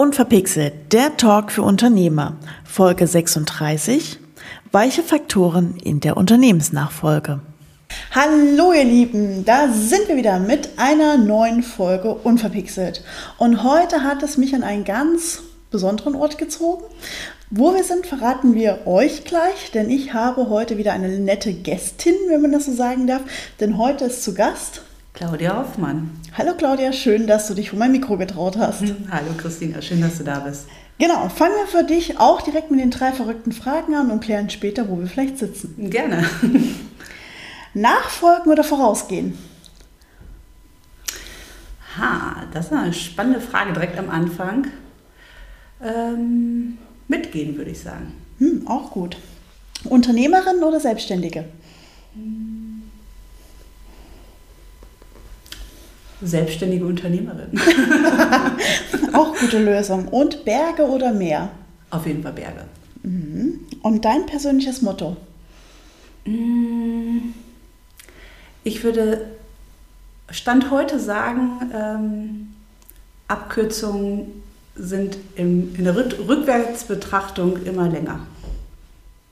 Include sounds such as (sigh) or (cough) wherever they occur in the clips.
Unverpixelt, der Talk für Unternehmer, Folge 36, weiche Faktoren in der Unternehmensnachfolge. Hallo ihr Lieben, da sind wir wieder mit einer neuen Folge Unverpixelt. Und heute hat es mich an einen ganz besonderen Ort gezogen. Wo wir sind, verraten wir euch gleich, denn ich habe heute wieder eine nette Gästin, wenn man das so sagen darf. Denn heute ist zu Gast Claudia Hoffmann. Hallo Claudia, schön, dass du dich vor mein Mikro getraut hast. Hallo Christina, schön, dass du da bist. Genau, fangen wir für dich auch direkt mit den drei verrückten Fragen an und klären später, wo wir vielleicht sitzen. Gerne. (laughs) Nachfolgen oder vorausgehen? Ha, das ist eine spannende Frage direkt am Anfang. Ähm, mitgehen, würde ich sagen. Hm, auch gut. Unternehmerin oder Selbstständige? Selbstständige Unternehmerin. (laughs) auch gute Lösung. Und Berge oder Meer? Auf jeden Fall Berge. Mhm. Und dein persönliches Motto? Mm, ich würde Stand heute sagen, ähm, Abkürzungen sind im, in der Rückwärtsbetrachtung immer länger.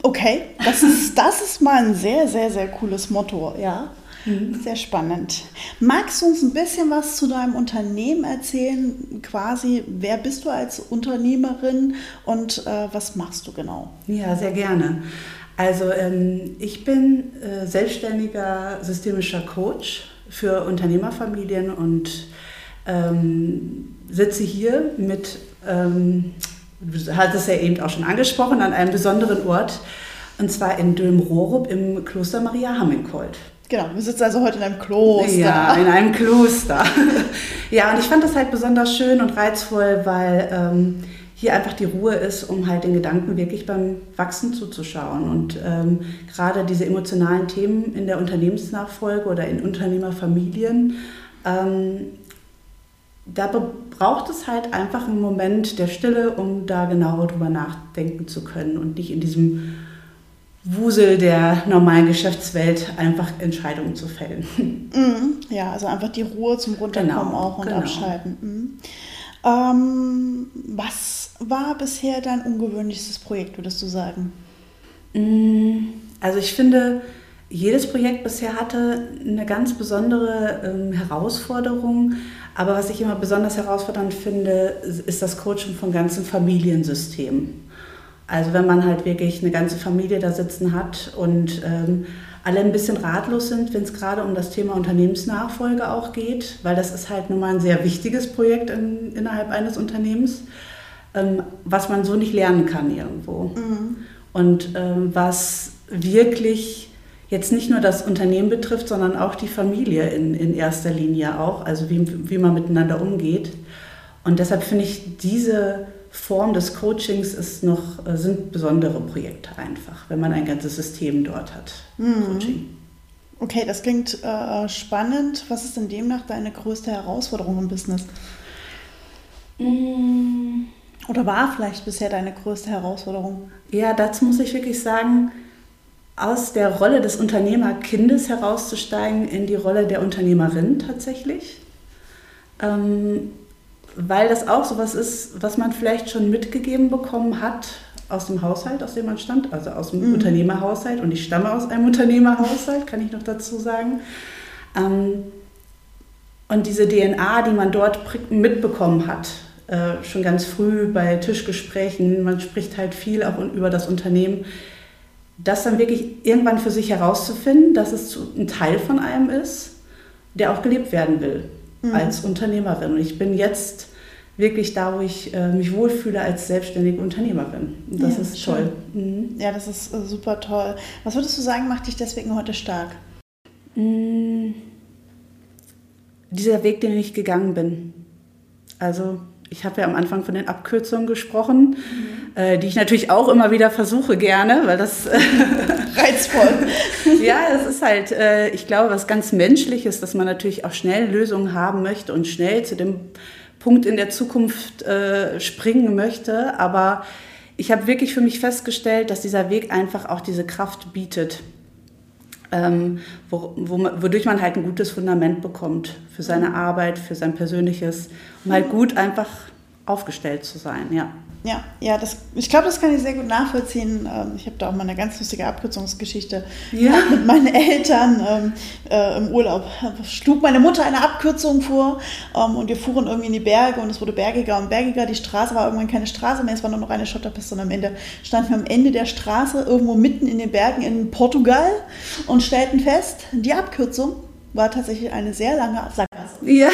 Okay, das ist, das ist mal ein sehr, sehr, sehr cooles Motto, ja. Mhm. Sehr spannend. Magst du uns ein bisschen was zu deinem Unternehmen erzählen? Quasi, wer bist du als Unternehmerin und äh, was machst du genau? Ja, sehr gerne. Also ähm, ich bin äh, selbstständiger systemischer Coach für Unternehmerfamilien und ähm, sitze hier mit, ähm, du hast es ja eben auch schon angesprochen, an einem besonderen Ort, und zwar in Dülm-Rohrup im Kloster Maria Hamminkold. Genau, wir sitzen also heute in einem Kloster. Ja, in einem Kloster. (laughs) ja, und ich fand das halt besonders schön und reizvoll, weil ähm, hier einfach die Ruhe ist, um halt den Gedanken wirklich beim Wachsen zuzuschauen. Und ähm, gerade diese emotionalen Themen in der Unternehmensnachfolge oder in Unternehmerfamilien ähm, da braucht es halt einfach einen Moment der Stille, um da genauer drüber nachdenken zu können und nicht in diesem Wusel der normalen Geschäftswelt einfach Entscheidungen zu fällen. (laughs) Mhm. Ja, also einfach die Ruhe zum Runterkommen genau, auch und genau. abschalten. Mhm. Ähm, was war bisher dein ungewöhnlichstes Projekt, würdest du sagen? Mm, also ich finde, jedes Projekt bisher hatte eine ganz besondere ähm, Herausforderung. Aber was ich immer besonders herausfordernd finde, ist das Coaching von ganzen Familiensystemen. Also wenn man halt wirklich eine ganze Familie da sitzen hat und ähm, alle ein bisschen ratlos sind, wenn es gerade um das Thema Unternehmensnachfolge auch geht, weil das ist halt nun mal ein sehr wichtiges Projekt in, innerhalb eines Unternehmens, ähm, was man so nicht lernen kann irgendwo. Mhm. Und ähm, was wirklich jetzt nicht nur das Unternehmen betrifft, sondern auch die Familie in, in erster Linie auch, also wie, wie man miteinander umgeht. Und deshalb finde ich, diese Form des Coachings ist noch, äh, sind besondere Projekte einfach, wenn man ein ganzes System dort hat. Mhm. Coaching. Okay, das klingt äh, spannend. Was ist denn demnach deine größte Herausforderung im Business? Mhm. Oder war vielleicht bisher deine größte Herausforderung? Ja, dazu muss ich wirklich sagen, aus der Rolle des Unternehmerkindes herauszusteigen in die Rolle der Unternehmerin tatsächlich. Ähm, weil das auch so was ist, was man vielleicht schon mitgegeben bekommen hat aus dem Haushalt, aus dem man stammt, also aus dem mhm. Unternehmerhaushalt. Und ich stamme aus einem (laughs) Unternehmerhaushalt, kann ich noch dazu sagen. Ähm, und diese DNA, die man dort mitbekommen hat, äh, schon ganz früh bei Tischgesprächen, man spricht halt viel auch über das Unternehmen, das dann wirklich irgendwann für sich herauszufinden, dass es ein Teil von einem ist, der auch gelebt werden will mhm. als Unternehmerin. Und ich bin jetzt wirklich da, wo ich äh, mich wohlfühle als selbstständige Unternehmerin. Das ja, ist toll. Mhm. Ja, das ist äh, super toll. Was würdest du sagen, macht dich deswegen heute stark? Mhm. Dieser Weg, den ich gegangen bin. Also ich habe ja am Anfang von den Abkürzungen gesprochen, mhm. äh, die ich natürlich auch immer wieder versuche gerne, weil das (laughs) reizvoll. (laughs) ja, es ist halt, äh, ich glaube, was ganz Menschliches, dass man natürlich auch schnell Lösungen haben möchte und schnell zu dem Punkt in der Zukunft äh, springen möchte. Aber ich habe wirklich für mich festgestellt, dass dieser Weg einfach auch diese Kraft bietet. Ähm, wo, wo, wodurch man halt ein gutes Fundament bekommt für seine Arbeit, für sein Persönliches, um halt gut einfach aufgestellt zu sein, ja. Ja, ja, das, ich glaube, das kann ich sehr gut nachvollziehen. Ähm, ich habe da auch mal eine ganz lustige Abkürzungsgeschichte ja. (laughs) mit meinen Eltern ähm, äh, im Urlaub. Schlug meine Mutter eine Abkürzung vor ähm, und wir fuhren irgendwie in die Berge und es wurde bergiger und bergiger. Die Straße war irgendwann keine Straße mehr, es war nur noch eine Schotterpiste und am Ende standen wir am Ende der Straße irgendwo mitten in den Bergen in Portugal und stellten fest, die Abkürzung war tatsächlich eine sehr lange Sackgasse. Ja.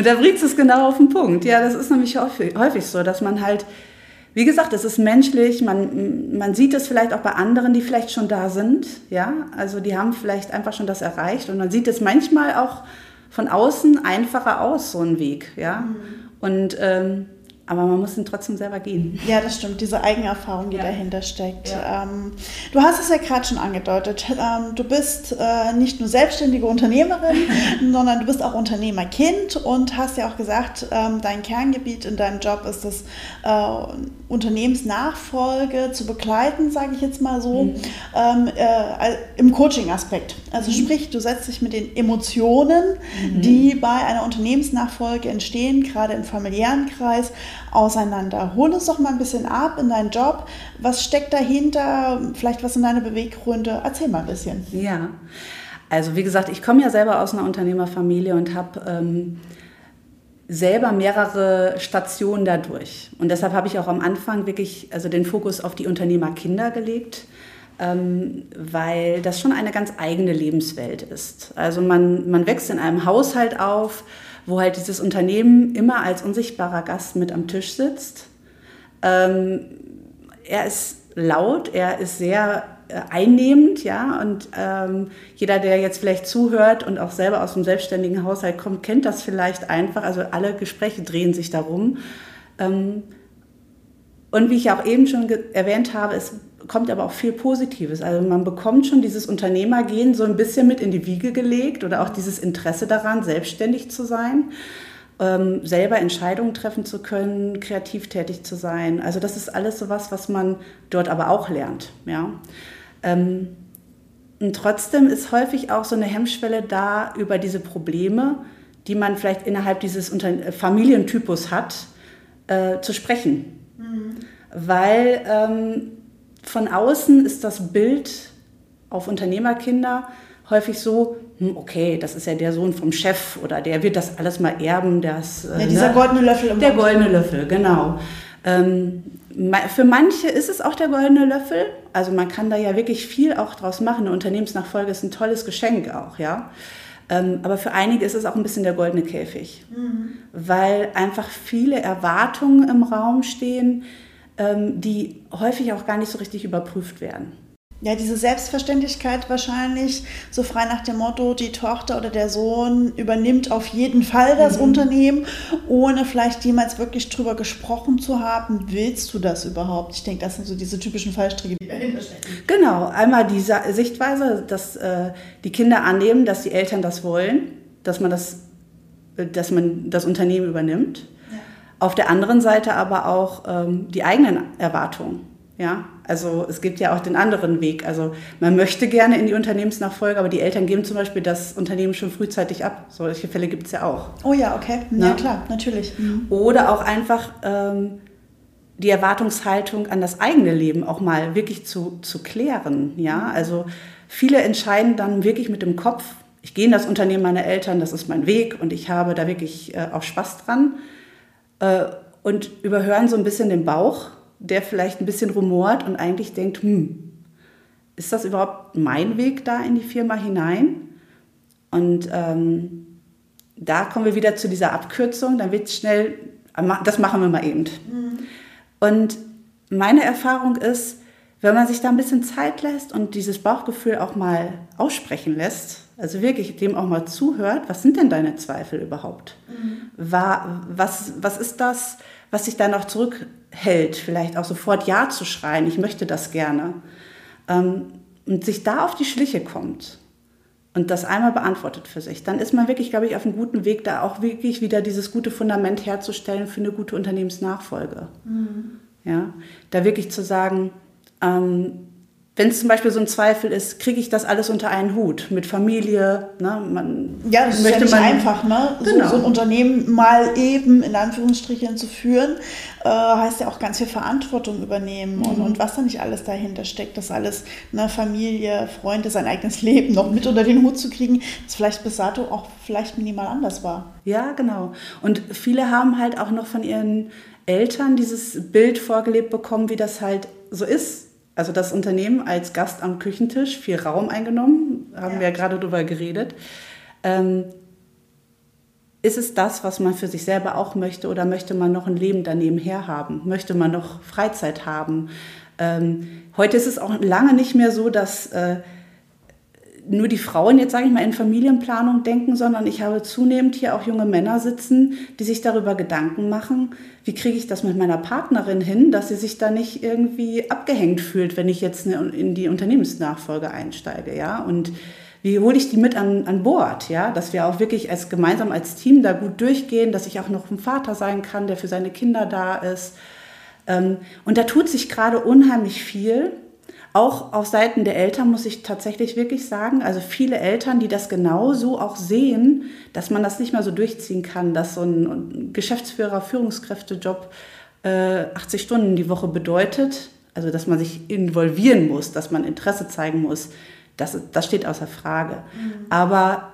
Und da bringt es genau auf den Punkt. Ja, das ist nämlich häufig, häufig so, dass man halt, wie gesagt, es ist menschlich, man, man sieht es vielleicht auch bei anderen, die vielleicht schon da sind. Ja, also die haben vielleicht einfach schon das erreicht und man sieht es manchmal auch von außen einfacher aus, so ein Weg. Ja, mhm. und ähm, aber man muss ihn trotzdem selber gehen. Ja, das stimmt, diese Eigenerfahrung, die ja. dahinter steckt. Ja. Ähm, du hast es ja gerade schon angedeutet. Ähm, du bist äh, nicht nur selbstständige Unternehmerin, (laughs) sondern du bist auch Unternehmerkind und hast ja auch gesagt, ähm, dein Kerngebiet in deinem Job ist es, äh, Unternehmensnachfolge zu begleiten, sage ich jetzt mal so, mhm. Ähm, äh, im Coaching-Aspekt. Also mhm. sprich, du setzt dich mit den Emotionen, mhm. die bei einer Unternehmensnachfolge entstehen, gerade im familiären Kreis, auseinander. Hol uns doch mal ein bisschen ab in deinen Job. Was steckt dahinter? Vielleicht was sind deine Beweggründe? Erzähl mal ein bisschen. Ja, also wie gesagt, ich komme ja selber aus einer Unternehmerfamilie und habe ähm, selber mehrere Stationen dadurch. Und deshalb habe ich auch am Anfang wirklich also den Fokus auf die Unternehmerkinder gelegt. Ähm, weil das schon eine ganz eigene Lebenswelt ist. Also man, man wächst in einem Haushalt auf, wo halt dieses Unternehmen immer als unsichtbarer Gast mit am Tisch sitzt. Ähm, er ist laut, er ist sehr äh, einnehmend, ja, und ähm, jeder, der jetzt vielleicht zuhört und auch selber aus dem selbstständigen Haushalt kommt, kennt das vielleicht einfach. Also alle Gespräche drehen sich darum. Ähm, und wie ich auch eben schon erwähnt habe, es kommt aber auch viel Positives. Also man bekommt schon dieses Unternehmergehen so ein bisschen mit in die Wiege gelegt oder auch dieses Interesse daran, selbstständig zu sein, ähm, selber Entscheidungen treffen zu können, kreativ tätig zu sein. Also das ist alles so was, was man dort aber auch lernt. Ja. Ähm, und trotzdem ist häufig auch so eine Hemmschwelle da über diese Probleme, die man vielleicht innerhalb dieses Unter Familientypus hat, äh, zu sprechen. Mhm. Weil ähm, von außen ist das Bild auf Unternehmerkinder häufig so, hm, okay, das ist ja der Sohn vom Chef oder der wird das alles mal erben. Das, äh, ja, dieser ne? goldene Löffel. Im der Mund. goldene Löffel, genau. Ähm, für manche ist es auch der goldene Löffel. Also man kann da ja wirklich viel auch draus machen. Eine Unternehmensnachfolge ist ein tolles Geschenk auch, ja. Ähm, aber für einige ist es auch ein bisschen der goldene Käfig, mhm. weil einfach viele Erwartungen im Raum stehen, die häufig auch gar nicht so richtig überprüft werden. Ja, diese Selbstverständlichkeit wahrscheinlich, so frei nach dem Motto, die Tochter oder der Sohn übernimmt auf jeden Fall das mhm. Unternehmen, ohne vielleicht jemals wirklich drüber gesprochen zu haben, willst du das überhaupt? Ich denke, das sind so diese typischen Fallstricke, die dahinter stecken. Genau, einmal diese Sichtweise, dass äh, die Kinder annehmen, dass die Eltern das wollen, dass man das, äh, dass man das Unternehmen übernimmt. Auf der anderen Seite aber auch ähm, die eigenen Erwartungen. Ja, also es gibt ja auch den anderen Weg. Also man möchte gerne in die Unternehmensnachfolge, aber die Eltern geben zum Beispiel das Unternehmen schon frühzeitig ab. Solche Fälle gibt es ja auch. Oh ja, okay. Ja, ja klar, natürlich. Mhm. Oder auch einfach ähm, die Erwartungshaltung an das eigene Leben auch mal wirklich zu, zu klären. Ja, also viele entscheiden dann wirklich mit dem Kopf, ich gehe in das Unternehmen meiner Eltern, das ist mein Weg und ich habe da wirklich äh, auch Spaß dran äh, und überhören so ein bisschen den Bauch, der vielleicht ein bisschen rumort und eigentlich denkt, hm, ist das überhaupt mein Weg da in die Firma hinein? Und ähm, da kommen wir wieder zu dieser Abkürzung, dann wird es schnell, das machen wir mal eben. Mhm. Und meine Erfahrung ist, wenn man sich da ein bisschen Zeit lässt und dieses Bauchgefühl auch mal aussprechen lässt, also wirklich dem auch mal zuhört, was sind denn deine Zweifel überhaupt? Mhm. War, was, was ist das, was dich da noch zurückhält, vielleicht auch sofort Ja zu schreien, ich möchte das gerne. Ähm, und sich da auf die Schliche kommt und das einmal beantwortet für sich, dann ist man wirklich, glaube ich, auf einem guten Weg, da auch wirklich wieder dieses gute Fundament herzustellen für eine gute Unternehmensnachfolge. Mhm. Ja, da wirklich zu sagen, ähm, wenn es zum Beispiel so ein Zweifel ist, kriege ich das alles unter einen Hut mit Familie? Ne? Man ja, das möchte ist ja nicht einfach, ne? Genau. So, so, ein Unternehmen mal eben in Anführungsstrichen zu führen, äh, heißt ja auch ganz viel Verantwortung übernehmen mhm. und, und was da nicht alles dahinter steckt, das alles, ne, Familie, Freunde, sein eigenes (laughs) Leben noch mit unter den Hut zu kriegen, das vielleicht bis dato auch vielleicht minimal anders war. Ja, genau. Und viele haben halt auch noch von ihren Eltern dieses Bild vorgelebt bekommen, wie das halt so ist also das Unternehmen als Gast am Küchentisch, viel Raum eingenommen, haben ja. wir ja gerade drüber geredet. Ähm, ist es das, was man für sich selber auch möchte oder möchte man noch ein Leben daneben her haben? Möchte man noch Freizeit haben? Ähm, heute ist es auch lange nicht mehr so, dass äh, nur die Frauen jetzt, sage ich mal, in Familienplanung denken, sondern ich habe zunehmend hier auch junge Männer sitzen, die sich darüber Gedanken machen, wie kriege ich das mit meiner Partnerin hin, dass sie sich da nicht irgendwie abgehängt fühlt, wenn ich jetzt in die Unternehmensnachfolge einsteige, ja, und wie hole ich die mit an, an Bord, ja, dass wir auch wirklich als gemeinsam als Team da gut durchgehen, dass ich auch noch ein Vater sein kann, der für seine Kinder da ist. Ähm, und da tut sich gerade unheimlich viel. Auch auf Seiten der Eltern muss ich tatsächlich wirklich sagen, also viele Eltern, die das genauso auch sehen, dass man das nicht mehr so durchziehen kann, dass so ein Geschäftsführer, Führungskräftejob äh, 80 Stunden die Woche bedeutet, also dass man sich involvieren muss, dass man Interesse zeigen muss, das, das steht außer Frage. Mhm. Aber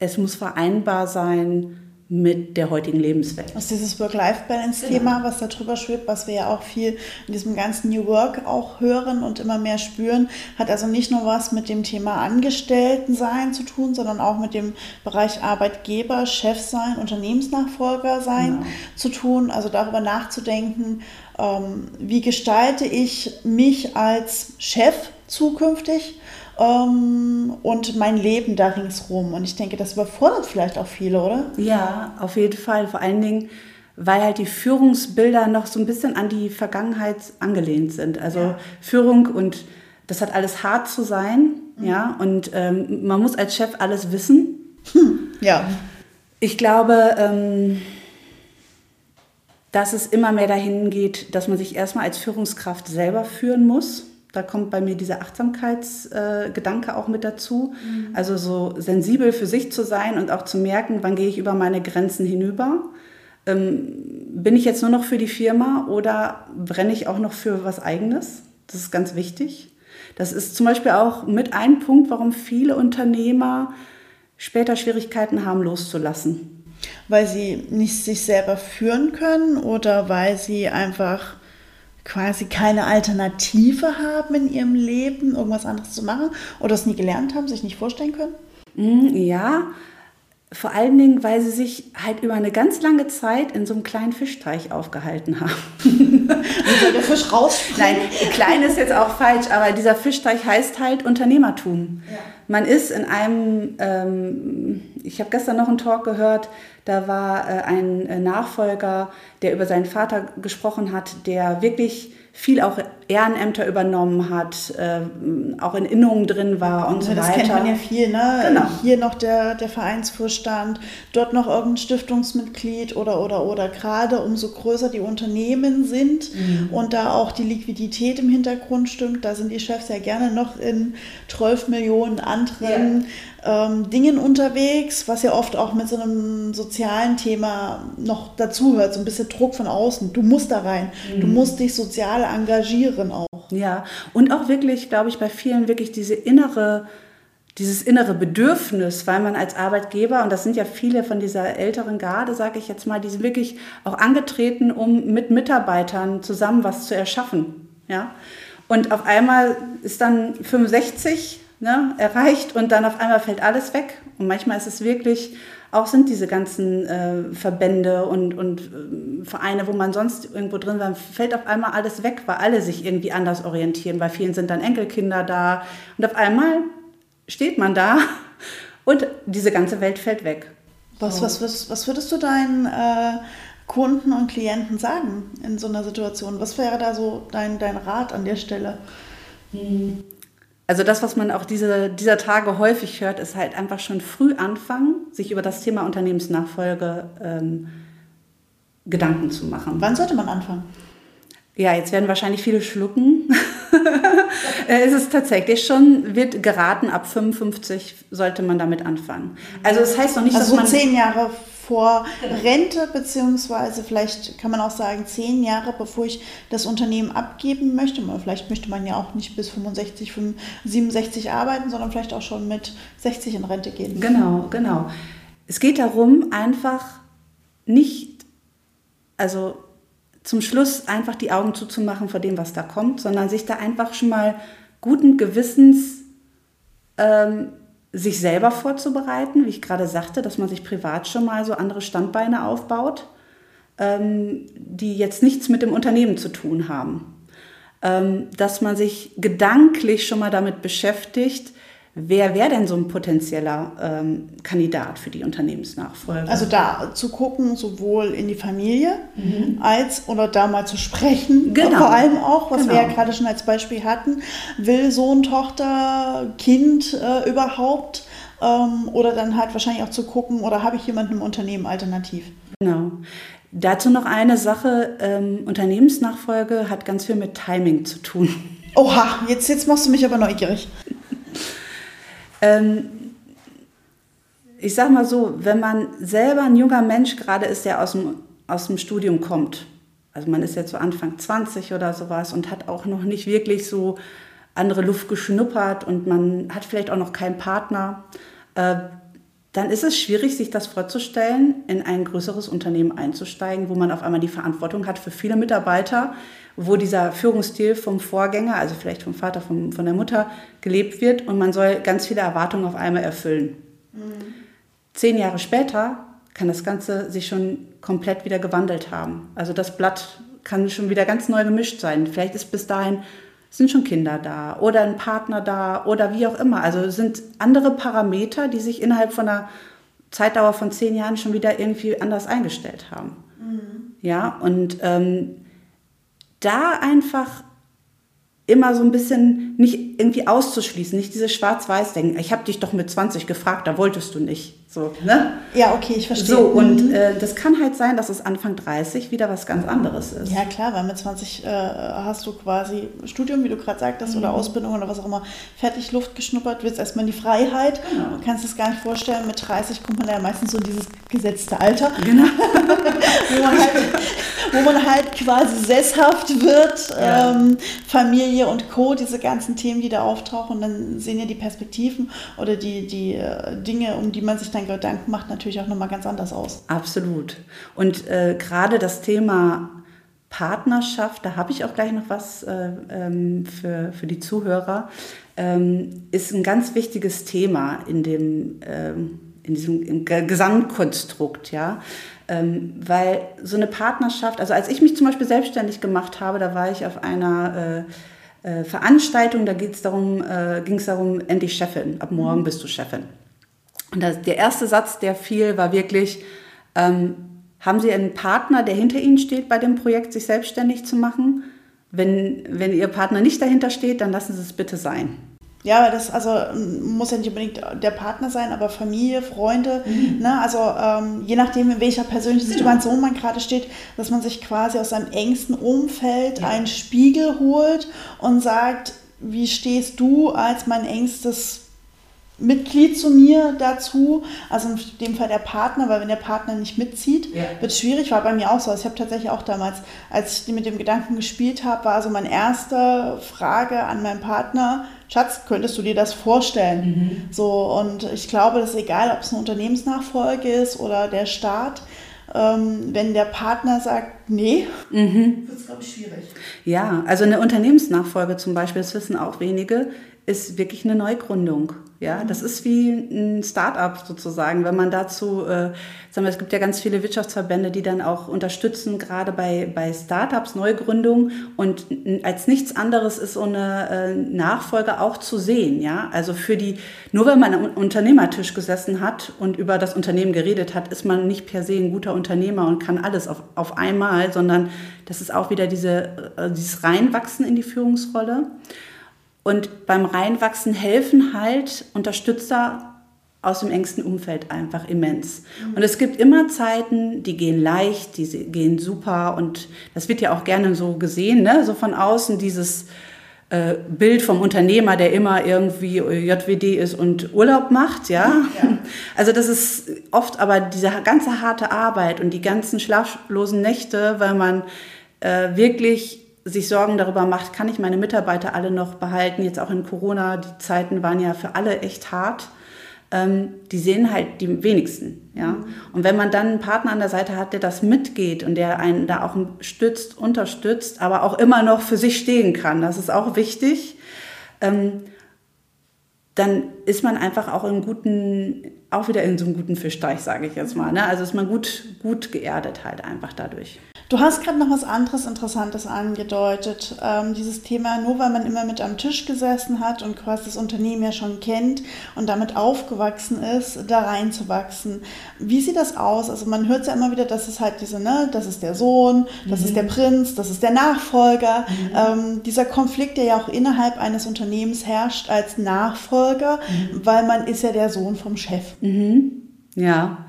es muss vereinbar sein, mit der heutigen Lebenswelt. Das ist dieses Work-Life-Balance-Thema, genau. was da drüber schwebt, was wir ja auch viel in diesem ganzen New Work auch hören und immer mehr spüren, hat also nicht nur was mit dem Thema Angestelltensein zu tun, sondern auch mit dem Bereich Arbeitgeber, Chef sein, Unternehmensnachfolger sein genau. zu tun. Also darüber nachzudenken, ähm, wie gestalte ich mich als Chef zukünftig ähm, und mein Leben da ringsrum. Und ich denke, das überfordert vielleicht auch viele, oder? Ja, auf jeden Fall. Vor allen Dingen, weil halt die Führungsbilder noch so ein bisschen an die Vergangenheit angelehnt sind. Also ja. Führung und das hat alles hart zu sein, mhm. ja, und ähm, man muss als Chef alles wissen. Hm. Ja. Ich glaube, ähm, dass es immer mehr dahin geht, dass man sich erstmal als Führungskraft selber führen muss. Da kommt bei mir dieser Achtsamkeitsgedanke äh, auch mit dazu. Mhm. Also so sensibel für sich zu sein und auch zu merken, wann gehe ich über meine Grenzen hinüber. Ähm, bin ich jetzt nur noch für die Firma oder brenne ich auch noch für was eigenes? Das ist ganz wichtig. Das ist zum Beispiel auch mit ein Punkt, warum viele Unternehmer später Schwierigkeiten haben, loszulassen. Weil sie nicht sich selber führen können oder weil sie einfach quasi keine Alternative haben in ihrem Leben, irgendwas anderes zu machen oder es nie gelernt haben, sich nicht vorstellen können? Mm, ja, vor allen Dingen, weil sie sich halt über eine ganz lange Zeit in so einem kleinen Fischteich aufgehalten haben. (laughs) Soll der Fisch raus? Nein, klein ist jetzt auch falsch, aber dieser Fischteich heißt halt Unternehmertum. Ja. Man ist in einem, ähm, ich habe gestern noch einen Talk gehört, da war äh, ein äh, Nachfolger, der über seinen Vater gesprochen hat, der wirklich viel auch Ehrenämter übernommen hat, äh, auch in Innungen drin war und, und so das weiter. Das kennt man ja viel, ne? Genau. Hier noch der, der Vereinsvorstand, dort noch irgendein Stiftungsmitglied oder, oder, oder. Gerade umso größer die Unternehmen sind mhm. und da auch die Liquidität im Hintergrund stimmt, da sind die Chefs ja gerne noch in 12 Millionen anderen ja ähm, Dingen unterwegs, was ja oft auch mit so einem sozialen Thema noch dazuhört, so ein bisschen Druck von außen. Du musst da rein, mhm. du musst dich sozial engagieren auch. Ja, und auch wirklich, glaube ich, bei vielen wirklich diese innere dieses innere Bedürfnis, weil man als Arbeitgeber, und das sind ja viele von dieser älteren Garde, sage ich jetzt mal, die sind wirklich auch angetreten, um mit Mitarbeitern zusammen was zu erschaffen. Ja? Und auf einmal ist dann 65 ne, erreicht und dann auf einmal fällt alles weg. Und manchmal ist es wirklich, auch sind diese ganzen äh, Verbände und, und äh, Vereine, wo man sonst irgendwo drin war, fällt auf einmal alles weg, weil alle sich irgendwie anders orientieren. Bei vielen sind dann Enkelkinder da und auf einmal steht man da (laughs) und diese ganze Welt fällt weg. Was, was, was, was würdest du deinen äh, Kunden und Klienten sagen in so einer Situation? Was wäre da so dein, dein Rat an der Stelle? Hm. Also das, was man auch diese, dieser Tage häufig hört, ist halt einfach schon früh anfangen, sich über das Thema Unternehmensnachfolge ähm, Gedanken zu machen. Wann sollte man anfangen? Ja, jetzt werden wahrscheinlich viele schlucken. (laughs) Äh, es ist tatsächlich schon, wird geraten, ab 55 sollte man damit anfangen. Also das heißt noch nicht, also dass so man... zehn Jahre vor Rente, beziehungsweise vielleicht kann man auch sagen, zehn Jahre bevor ich das Unternehmen abgeben möchte. Vielleicht möchte man ja auch nicht bis 65, 67 arbeiten, sondern vielleicht auch schon mit 60 in Rente gehen. Genau, genau. Es geht darum, einfach nicht, also zum Schluss einfach die Augen zuzumachen vor dem, was da kommt, sondern sich da einfach schon mal guten Gewissens ähm, sich selber vorzubereiten, wie ich gerade sagte, dass man sich privat schon mal so andere Standbeine aufbaut, ähm, die jetzt nichts mit dem Unternehmen zu tun haben. Ähm, dass man sich gedanklich schon mal damit beschäftigt, wer wäre denn so ein potenzieller ähm, Kandidat für die Unternehmensnachfolge? Also da zu gucken, sowohl in die Familie mhm. als oder da mal zu sprechen. Genau. Vor allem auch, was genau. wir ja gerade schon als Beispiel hatten, will Sohn, Tochter, Kind äh, überhaupt? Ähm, oder dann halt wahrscheinlich auch zu gucken, oder habe ich jemanden im Unternehmen alternativ? Genau. Dazu noch eine Sache, ähm, Unternehmensnachfolge hat ganz viel mit Timing zu tun. Oha, jetzt, jetzt machst du mich aber neugierig. Ähm, ich sag mal so, wenn man selber ein junger Mensch gerade ist, der aus dem, aus dem Studium kommt, also man ist jetzt so Anfang 20 oder sowas und hat auch noch nicht wirklich so andere Luft geschnuppert und man hat vielleicht auch noch keinen Partner, äh, dann ist es schwierig, sich das vorzustellen, in ein größeres Unternehmen einzusteigen, wo man auf einmal die Verantwortung hat für viele Mitarbeiter, wo dieser Führungsstil vom Vorgänger, also vielleicht vom Vater, vom, von der Mutter, gelebt wird und man soll ganz viele Erwartungen auf einmal erfüllen. Mhm. Zehn Jahre später kann das Ganze sich schon komplett wieder gewandelt haben. Also das Blatt kann schon wieder ganz neu gemischt sein. Vielleicht ist bis dahin sind schon Kinder da oder ein Partner da oder wie auch immer. Also sind andere Parameter, die sich innerhalb von einer Zeitdauer von zehn Jahren schon wieder irgendwie anders eingestellt haben. Mhm. Ja, und ähm, da einfach immer so ein bisschen nicht irgendwie auszuschließen, nicht dieses Schwarz-Weiß-Denken. Ich habe dich doch mit 20 gefragt, da wolltest du nicht. So, ne? Ja, okay, ich verstehe. So, und mhm. äh, das kann halt sein, dass es Anfang 30 wieder was ganz anderes ist. Ja, klar, weil mit 20 äh, hast du quasi Studium, wie du gerade sagtest, mhm. oder Ausbildung oder was auch immer, fertig Luft geschnuppert, willst erstmal in die Freiheit. Genau. Du kannst es gar nicht vorstellen, mit 30 kommt man ja meistens so in dieses gesetzte Alter. Genau. (laughs) wo, man halt, wo man halt quasi sesshaft wird, ja. ähm, Familie und Co., diese ganzen Themen, die da auftauchen, dann sehen ja die Perspektiven oder die, die äh, Dinge, um die man sich dann Gedanken macht natürlich auch nochmal ganz anders aus. Absolut. Und äh, gerade das Thema Partnerschaft, da habe ich auch gleich noch was äh, ähm, für, für die Zuhörer, ähm, ist ein ganz wichtiges Thema in, dem, ähm, in diesem Gesamtkonstrukt, ja. Ähm, weil so eine Partnerschaft, also als ich mich zum Beispiel selbstständig gemacht habe, da war ich auf einer äh, äh Veranstaltung, da darum, äh, ging es darum, endlich Chefin, ab morgen mhm. bist du Chefin. Und das, der erste Satz, der fiel, war wirklich, ähm, haben Sie einen Partner, der hinter Ihnen steht bei dem Projekt, sich selbstständig zu machen? Wenn, wenn Ihr Partner nicht dahinter steht, dann lassen Sie es bitte sein. Ja, weil das also muss ja nicht unbedingt der Partner sein, aber Familie, Freunde, mhm. ne? also ähm, je nachdem, in welcher persönlichen genau. Situation man gerade steht, dass man sich quasi aus seinem engsten Umfeld ja. einen Spiegel holt und sagt, wie stehst du als mein engstes Mitglied zu mir dazu, also in dem Fall der Partner, weil wenn der Partner nicht mitzieht, ja. wird es schwierig, war bei mir auch so. Also ich habe tatsächlich auch damals, als ich mit dem Gedanken gespielt habe, war also meine erste Frage an meinen Partner, Schatz, könntest du dir das vorstellen? Mhm. So, und ich glaube, das ist egal, ob es eine Unternehmensnachfolge ist oder der Staat. Ähm, wenn der Partner sagt, nee, mhm. wird es, glaube ich, schwierig. Ja, also eine Unternehmensnachfolge zum Beispiel, das wissen auch wenige, ist wirklich eine Neugründung. Ja, das ist wie ein Start-up sozusagen, wenn man dazu, äh, sagen wir, es gibt ja ganz viele Wirtschaftsverbände, die dann auch unterstützen, gerade bei, bei Start-ups, Neugründung. Und als nichts anderes ist so eine äh, Nachfolge auch zu sehen. Ja, also für die, nur wenn man am Unternehmertisch gesessen hat und über das Unternehmen geredet hat, ist man nicht per se ein guter Unternehmer und kann alles auf, auf einmal, sondern das ist auch wieder diese, äh, dieses Reinwachsen in die Führungsrolle. Und beim Reinwachsen helfen halt Unterstützer aus dem engsten Umfeld einfach immens. Und es gibt immer Zeiten, die gehen leicht, die gehen super und das wird ja auch gerne so gesehen, ne? so von außen dieses äh, Bild vom Unternehmer, der immer irgendwie JWD ist und Urlaub macht, ja? ja. (laughs) Also das ist oft aber diese ganze harte Arbeit und die ganzen schlaflosen Nächte, weil man äh, wirklich sich Sorgen darüber macht, kann ich meine Mitarbeiter alle noch behalten, jetzt auch in Corona, die Zeiten waren ja für alle echt hart ähm, die sehen halt die wenigsten. Ja? Mhm. Und wenn man dann einen Partner an der Seite hat, der das mitgeht und der einen da auch stützt, unterstützt, aber auch immer noch für sich stehen kann, das ist auch wichtig, ähm, dann ist man einfach auch in guten, auch wieder in so einem guten Fischteich, sage ich jetzt mal. Ne? Also ist man gut, gut geerdet halt einfach dadurch. Du hast gerade noch was anderes Interessantes angedeutet. Ähm, dieses Thema, nur weil man immer mit am Tisch gesessen hat und quasi das Unternehmen ja schon kennt und damit aufgewachsen ist, da reinzuwachsen. Wie sieht das aus? Also man hört ja immer wieder, dass es halt diese, ne, das ist der Sohn, das mhm. ist der Prinz, das ist der Nachfolger. Mhm. Ähm, dieser Konflikt, der ja auch innerhalb eines Unternehmens herrscht als Nachfolger, mhm. weil man ist ja der Sohn vom Chef. Mhm. Ja.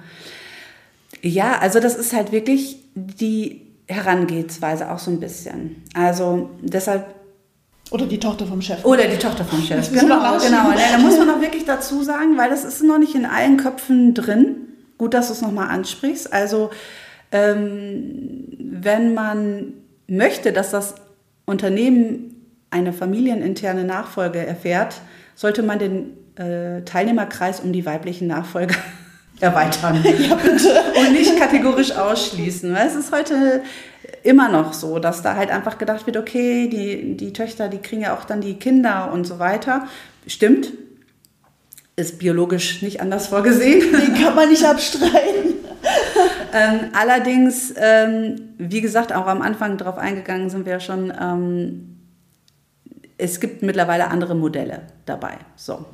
Ja, also das ist halt wirklich die Herangehensweise auch so ein bisschen. Also deshalb. Oder die Tochter vom Chef. Oder die Tochter vom Chef. Genau, genau. Ja, da muss man auch wirklich dazu sagen, weil das ist noch nicht in allen Köpfen drin. Gut, dass du es nochmal ansprichst. Also ähm, wenn man möchte, dass das Unternehmen eine familieninterne Nachfolge erfährt, sollte man den äh, Teilnehmerkreis um die weiblichen Nachfolger erweitern. (laughs) ja, bitte. Und nicht kategorisch ausschließen. Weil es ist heute immer noch so, dass da halt einfach gedacht wird, okay, die, die Töchter, die kriegen ja auch dann die Kinder und so weiter. Stimmt. Ist biologisch nicht anders vorgesehen. (laughs) Den kann man nicht abstreiten. (laughs) ähm, allerdings, ähm, wie gesagt, auch am Anfang darauf eingegangen sind wir ja schon, ähm, es gibt mittlerweile andere Modelle dabei. So.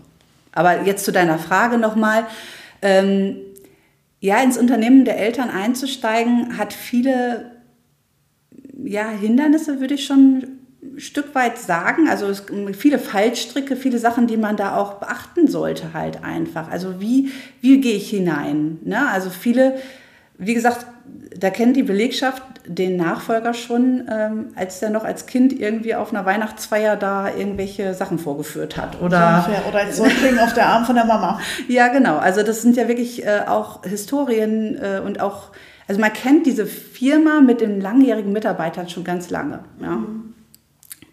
Aber jetzt zu deiner Frage nochmal. Ähm, ja, ins Unternehmen der Eltern einzusteigen, hat viele ja, Hindernisse, würde ich schon ein Stück weit sagen. Also es, viele Fallstricke, viele Sachen, die man da auch beachten sollte halt einfach. Also wie, wie gehe ich hinein? Ne? Also viele, wie gesagt, da kennt die Belegschaft den Nachfolger schon, ähm, als der noch als Kind irgendwie auf einer Weihnachtsfeier da irgendwelche Sachen vorgeführt hat. Oder, oder als Säugling auf der Arm von der Mama. (laughs) Ja, genau. Also das sind ja wirklich äh, auch Historien äh, und auch, also man kennt diese Firma mit den langjährigen Mitarbeitern schon ganz lange. Ja. Mhm.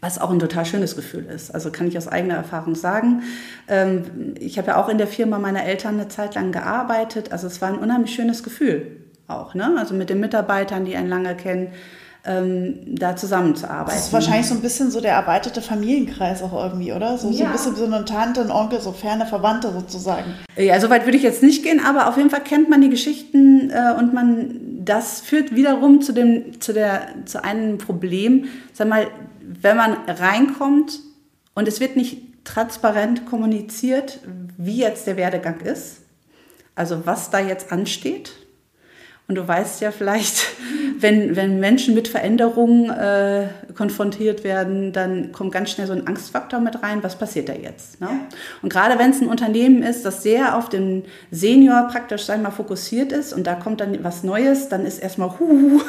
Was auch ein total schönes Gefühl ist. Also kann ich aus eigener Erfahrung sagen. Ähm, ich habe ja auch in der Firma meiner Eltern eine Zeit lang gearbeitet. Also es war ein unheimlich schönes Gefühl auch, ne? Also mit den Mitarbeitern, die einen lange kennen, ähm, da zusammenzuarbeiten. Das ist wahrscheinlich so ein bisschen so der erweiterte Familienkreis auch irgendwie, oder? So, ja. so ein bisschen so eine Tante, ein Onkel, so ferne Verwandte sozusagen. Ja, so weit würde ich jetzt nicht gehen, aber auf jeden Fall kennt man die Geschichten äh, und man, das führt wiederum zu dem, zu der, zu einem Problem, sag mal, wenn man reinkommt und es wird nicht transparent kommuniziert, wie jetzt der Werdegang ist, also was da jetzt ansteht, und du weißt ja vielleicht, (laughs) wenn, wenn Menschen mit Veränderungen äh, konfrontiert werden, dann kommt ganz schnell so ein Angstfaktor mit rein. Was passiert da jetzt? Ne? Und gerade wenn es ein Unternehmen ist, das sehr auf den Senior praktisch, sag mal, fokussiert ist und da kommt dann was Neues, dann ist erstmal, huh,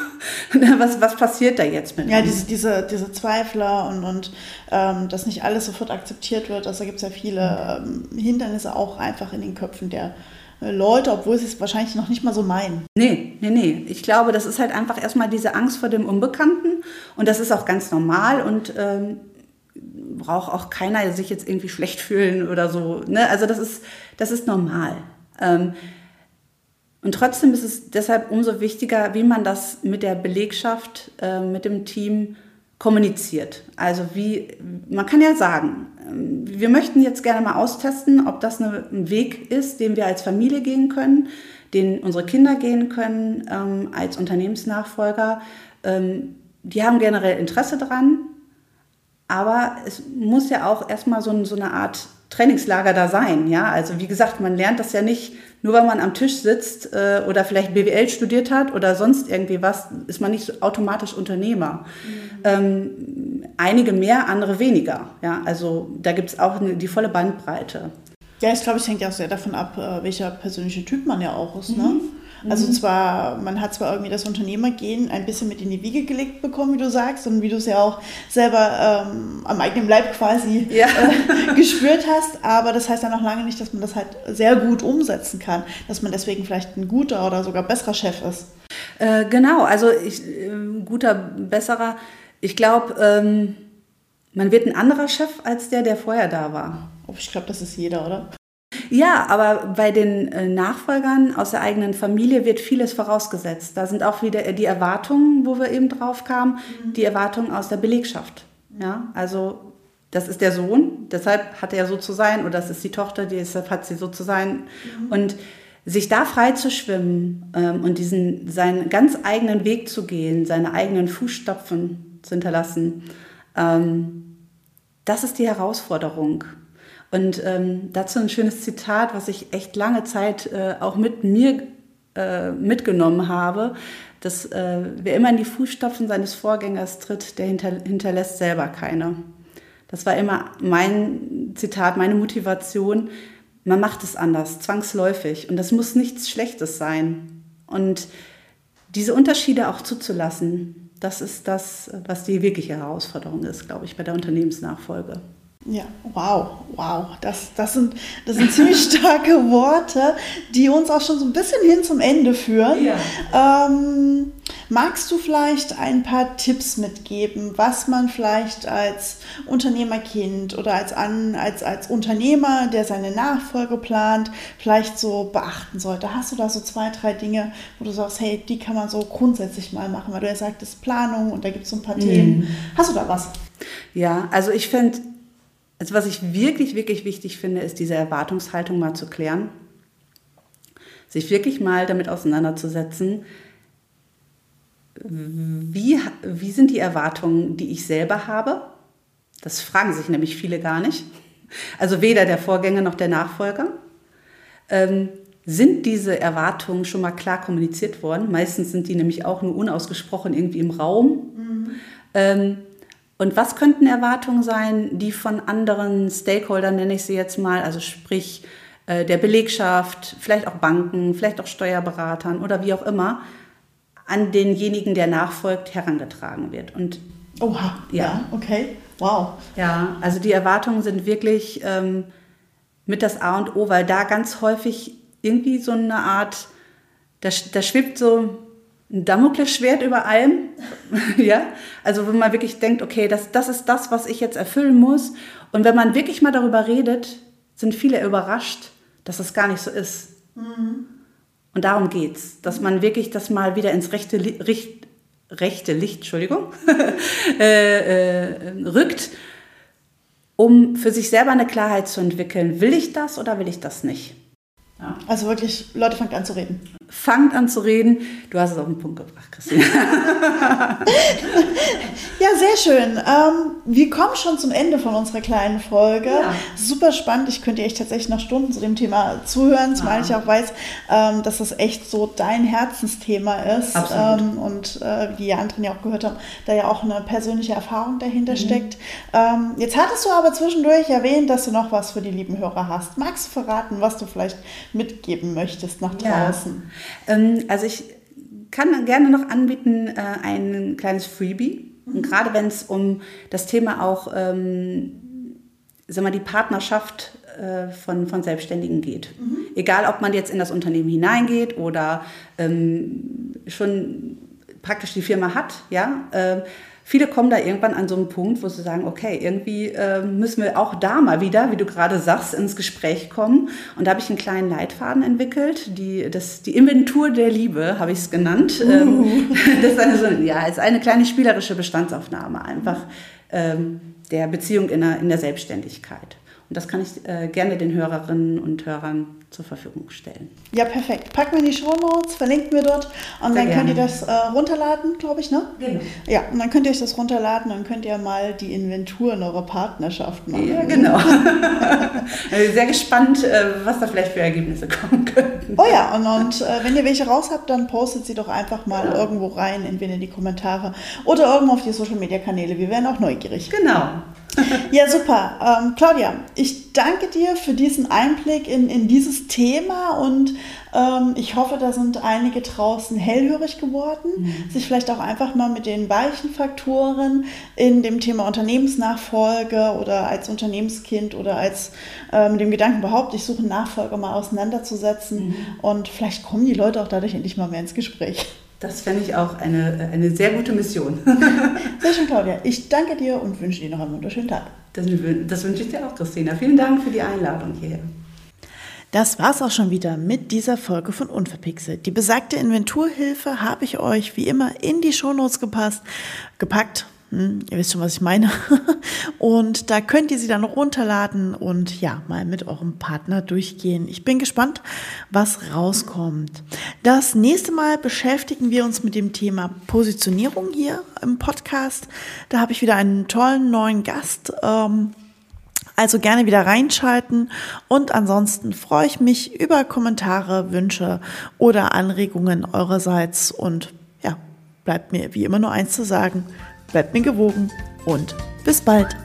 (laughs) was, was passiert da jetzt mit Ja, diese, diese, diese Zweifler und, und ähm, dass nicht alles sofort akzeptiert wird. Also da gibt es ja viele ähm, Hindernisse auch einfach in den Köpfen der Leute, obwohl sie es wahrscheinlich noch nicht mal so meinen. Nee, nee, nee. Ich glaube, das ist halt einfach erstmal diese Angst vor dem Unbekannten und das ist auch ganz normal und ähm, braucht auch keiner sich jetzt irgendwie schlecht fühlen oder so. Ne? Also das ist, das ist normal. Ähm, und trotzdem ist es deshalb umso wichtiger, wie man das mit der Belegschaft, äh, mit dem Team kommuniziert. Also wie, man kann ja sagen, wir möchten jetzt gerne mal austesten, ob das ein Weg ist, den wir als Familie gehen können, den unsere Kinder gehen können ähm, als Unternehmensnachfolger. Ähm, die haben generell Interesse dran, aber es muss ja auch erstmal so, so eine Art Trainingslager da sein. Ja? Also wie gesagt, man lernt das ja nicht, nur weil man am Tisch sitzt äh, oder vielleicht BWL studiert hat oder sonst irgendwie was, ist man nicht automatisch Unternehmer. Mhm. Ähm, einige mehr, andere weniger. Ja? Also da gibt es auch eine, die volle Bandbreite. Ja, ich glaube, es hängt ja auch sehr davon ab, äh, welcher persönliche Typ man ja auch ist. Ne? Mhm. Ne? Also mhm. zwar, man hat zwar irgendwie das Unternehmergehen ein bisschen mit in die Wiege gelegt bekommen, wie du sagst, und wie du es ja auch selber ähm, am eigenen Leib quasi ja. äh, (laughs) gespürt hast, aber das heißt ja noch lange nicht, dass man das halt sehr gut umsetzen kann, dass man deswegen vielleicht ein guter oder sogar besserer Chef ist. Äh, genau, also ich, äh, guter, besserer, ich glaube, ähm, man wird ein anderer Chef als der, der vorher da war. Ich glaube, das ist jeder, oder? Ja, aber bei den äh, Nachfolgern aus der eigenen Familie wird vieles vorausgesetzt. Da sind auch wieder die Erwartungen, wo wir eben drauf kamen, mhm. die Erwartungen aus der Belegschaft. Ja, also das ist der Sohn, deshalb hat er so zu sein, oder das ist die Tochter, deshalb hat sie so zu sein. Mhm. Und sich da frei zu schwimmen ähm, und diesen, seinen ganz eigenen Weg zu gehen, seine eigenen Fußstapfen zu hinterlassen, ähm, das ist die Herausforderung. Und ähm, dazu ein schönes Zitat, was ich echt lange Zeit äh, auch mit mir äh, mitgenommen habe, dass äh, wer immer in die Fußstapfen seines Vorgängers tritt, der hinter, hinterlässt selber keine. Das war immer mein Zitat, meine Motivation. Man macht es anders, zwangsläufig. Und das muss nichts Schlechtes sein. Und diese Unterschiede auch zuzulassen, das ist das, was die wirkliche Herausforderung ist, glaube ich, bei der Unternehmensnachfolge. Ja, wow, wow. Das, das, sind, das sind ziemlich (laughs) starke Worte, die uns auch schon so ein bisschen hin zum Ende führen. Ja. Ähm, magst du vielleicht ein paar Tipps mitgeben, was man vielleicht als Unternehmerkind oder als, an, als, als Unternehmer, der seine Nachfolge plant, vielleicht so beachten sollte? Hast du da so zwei, drei Dinge, wo du sagst, hey, die kann man so grundsätzlich mal machen, weil du ja sagtest Planung und da gibt es so ein paar mhm. Themen. Hast du da was? Ja, also ich finde also was ich wirklich, wirklich wichtig finde, ist diese Erwartungshaltung mal zu klären. Sich wirklich mal damit auseinanderzusetzen, wie, wie sind die Erwartungen, die ich selber habe? Das fragen sich nämlich viele gar nicht. Also weder der Vorgänger noch der Nachfolger. Ähm, sind diese Erwartungen schon mal klar kommuniziert worden? Meistens sind die nämlich auch nur unausgesprochen irgendwie im Raum. Mhm. Ähm, und was könnten Erwartungen sein, die von anderen Stakeholdern, nenne ich sie jetzt mal, also sprich äh, der Belegschaft, vielleicht auch Banken, vielleicht auch Steuerberatern oder wie auch immer, an denjenigen, der nachfolgt, herangetragen wird. Und Oha, ja, ja okay, wow. Ja, also die Erwartungen sind wirklich ähm, mit das A und O, weil da ganz häufig irgendwie so eine Art, da, da schwebt so ein Damoklesschwert über allem. (laughs) ja, also wenn man wirklich denkt, okay, das, das ist das, was ich jetzt erfüllen muss. Und wenn man wirklich mal darüber redet, sind viele überrascht, dass das gar nicht so ist. Mhm. Und darum geht's, dass man wirklich das mal wieder ins rechte, Licht, rechte Licht, Entschuldigung, (laughs) äh, äh, rückt, um für sich selber eine Klarheit zu entwickeln. Will ich das oder will ich das nicht? Ja. Also wirklich, Leute, fangt an zu reden fangt an zu reden. Du hast es auf den Punkt gebracht, Christine. (laughs) ja, sehr schön. Ähm, wir kommen schon zum Ende von unserer kleinen Folge. Ja. Super spannend. Ich könnte echt tatsächlich noch Stunden zu dem Thema zuhören, zumal ja. ich auch weiß, ähm, dass das echt so dein Herzensthema ist. Ähm, und äh, wie die anderen ja auch gehört haben, da ja auch eine persönliche Erfahrung dahinter mhm. steckt. Ähm, jetzt hattest du aber zwischendurch erwähnt, dass du noch was für die lieben Hörer hast. Magst du verraten, was du vielleicht mitgeben möchtest nach draußen? Ja. Ähm, also ich kann gerne noch anbieten äh, ein kleines Freebie. Mhm. Und gerade wenn es um das Thema auch, ähm, sag mal, die Partnerschaft äh, von, von Selbstständigen geht. Mhm. Egal, ob man jetzt in das Unternehmen hineingeht oder ähm, schon praktisch die Firma hat, ja. Äh, viele kommen da irgendwann an so einen Punkt, wo sie sagen, okay, irgendwie äh, müssen wir auch da mal wieder, wie du gerade sagst, ins Gespräch kommen. Und da habe ich einen kleinen Leitfaden entwickelt, die, das, die Inventur der Liebe habe ich es genannt. Uh. (laughs) Das ist eine, so, ja, ist eine kleine spielerische Bestandsaufnahme einfach ähm, der Beziehung in der, in der Selbstständigkeit. Und das kann ich äh, gerne den Hörerinnen und Hörern zur Verfügung stellen. Ja, perfekt. Packen wir in die Show Notes, verlinken wir dort und Sehr dann könnt ihr das äh, runterladen, glaube ich, ne? Genau. Ja, und dann könnt ihr euch das runterladen und könnt ihr mal die Inventur in eurer Partnerschaft machen. Ja, genau. (laughs) also sehr gespannt, äh, was da vielleicht für Ergebnisse kommen könnten. Oh ja, und, und äh, wenn ihr welche raus habt, dann postet sie doch einfach mal ja. irgendwo rein, entweder in die Kommentare oder irgendwo auf die Social Media Kanäle. Wir wären auch neugierig. Genau. (laughs) Ja, super. Ähm, Claudia, ich danke dir für diesen Einblick in, in dieses Thema und ähm, ich hoffe, da sind einige draußen hellhörig geworden, mhm. sich vielleicht auch einfach mal mit den weichen Faktoren in dem Thema Unternehmensnachfolge oder als Unternehmenskind oder als äh, mit dem Gedanken überhaupt, ich suche einen Nachfolger mal auseinanderzusetzen mhm. und vielleicht kommen die Leute auch dadurch endlich mal mehr ins Gespräch. Das fände ich auch eine, eine sehr gute Mission. (laughs) sehr schön, Claudia. Ich danke dir und wünsche dir noch einen wunderschönen Tag. Das, das wünsche ich dir auch, Christina. Vielen Dank für die Einladung hierher. Das war's auch schon wieder mit dieser Folge von Unverpixelt. Die besagte Inventurhilfe habe ich euch wie immer in die Shownotes gepasst, gepackt. Hm, ihr wisst schon, was ich meine. (laughs) Und da könnt ihr sie dann runterladen und ja, mal mit eurem Partner durchgehen. Ich bin gespannt, was rauskommt. Das nächste Mal beschäftigen wir uns mit dem Thema Positionierung hier im Podcast. Da habe ich wieder einen tollen neuen Gast. Ähm, also gerne wieder reinschalten und ansonsten freue ich mich über Kommentare, Wünsche oder Anregungen eurerseits und ja, bleibt mir wie immer nur eins zu sagen, bleibt mir gewogen und bis bald.